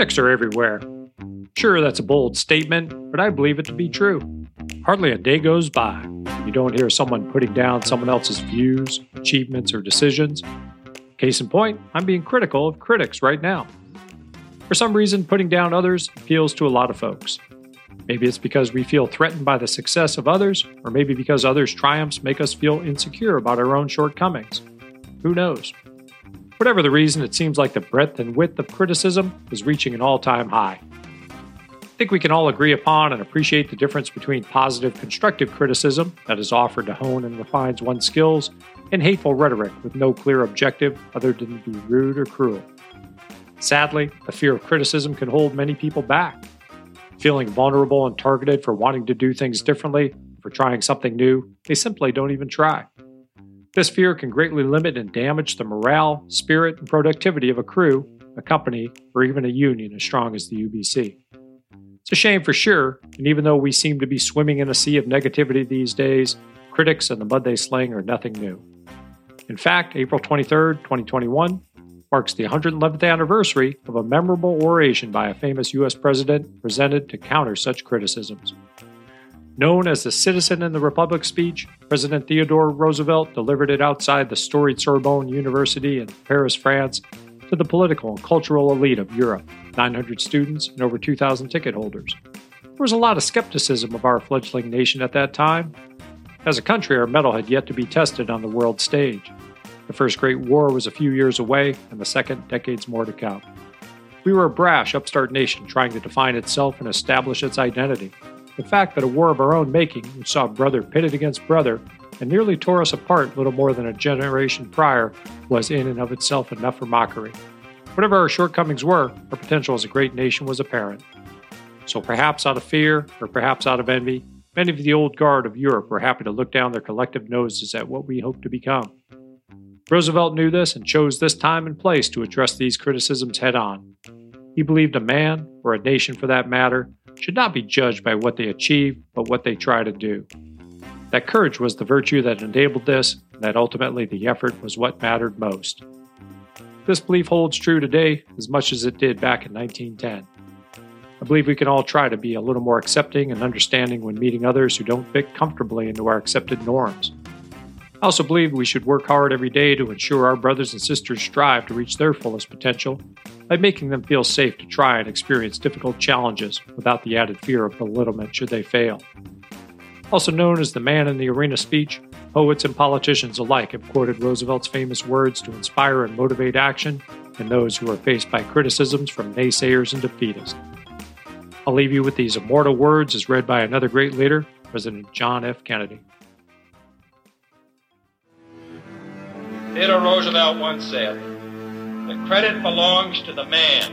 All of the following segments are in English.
Critics are everywhere. Sure, that's a bold statement, but I believe it to be true. Hardly a day goes by you don't hear someone putting down someone else's views, achievements, or decisions. Case in point, I'm being critical of critics right now. For some reason, putting down others appeals to a lot of folks. Maybe it's because we feel threatened by the success of others, or maybe because others' triumphs make us feel insecure about our own shortcomings. Who knows? Whatever the reason, it seems like the breadth and width of criticism is reaching an all time high. I think we can all agree upon and appreciate the difference between positive, constructive criticism that is offered to hone and refines one's skills and hateful rhetoric with no clear objective other than to be rude or cruel. Sadly, the fear of criticism can hold many people back. Feeling vulnerable and targeted for wanting to do things differently, for trying something new, they simply don't even try. This fear can greatly limit and damage the morale, spirit, and productivity of a crew, a company, or even a union as strong as the UBC. It's a shame for sure, and even though we seem to be swimming in a sea of negativity these days, critics and the mud they sling are nothing new. In fact, April 23, 2021, marks the 111th anniversary of a memorable oration by a famous U.S. president presented to counter such criticisms. Known as the Citizen in the Republic speech, President Theodore Roosevelt delivered it outside the storied Sorbonne University in Paris, France, to the political and cultural elite of Europe 900 students and over 2,000 ticket holders. There was a lot of skepticism of our fledgling nation at that time. As a country, our mettle had yet to be tested on the world stage. The First Great War was a few years away, and the second decades more to come. We were a brash, upstart nation trying to define itself and establish its identity. The fact that a war of our own making, which saw brother pitted against brother and nearly tore us apart little more than a generation prior, was in and of itself enough for mockery. Whatever our shortcomings were, our potential as a great nation was apparent. So perhaps out of fear, or perhaps out of envy, many of the old guard of Europe were happy to look down their collective noses at what we hoped to become. Roosevelt knew this and chose this time and place to address these criticisms head on. He believed a man, or a nation for that matter, should not be judged by what they achieve, but what they try to do. That courage was the virtue that enabled this, and that ultimately the effort was what mattered most. This belief holds true today as much as it did back in 1910. I believe we can all try to be a little more accepting and understanding when meeting others who don't fit comfortably into our accepted norms. I also believe we should work hard every day to ensure our brothers and sisters strive to reach their fullest potential by making them feel safe to try and experience difficult challenges without the added fear of belittlement should they fail. Also known as the man in the arena speech, poets and politicians alike have quoted Roosevelt's famous words to inspire and motivate action in those who are faced by criticisms from naysayers and defeatists. I'll leave you with these immortal words as read by another great leader, President John F. Kennedy. Theodore Roosevelt once said, the credit belongs to the man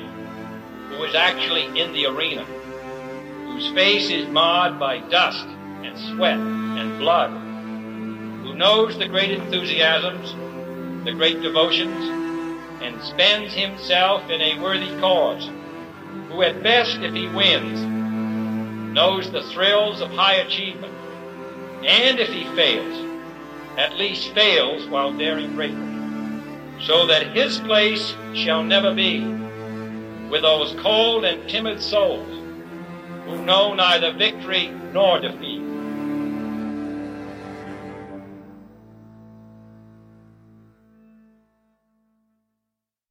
who is actually in the arena, whose face is marred by dust and sweat and blood, who knows the great enthusiasms, the great devotions, and spends himself in a worthy cause, who at best, if he wins, knows the thrills of high achievement, and if he fails, at least fails while daring greatly, so that his place shall never be with those cold and timid souls who know neither victory nor defeat,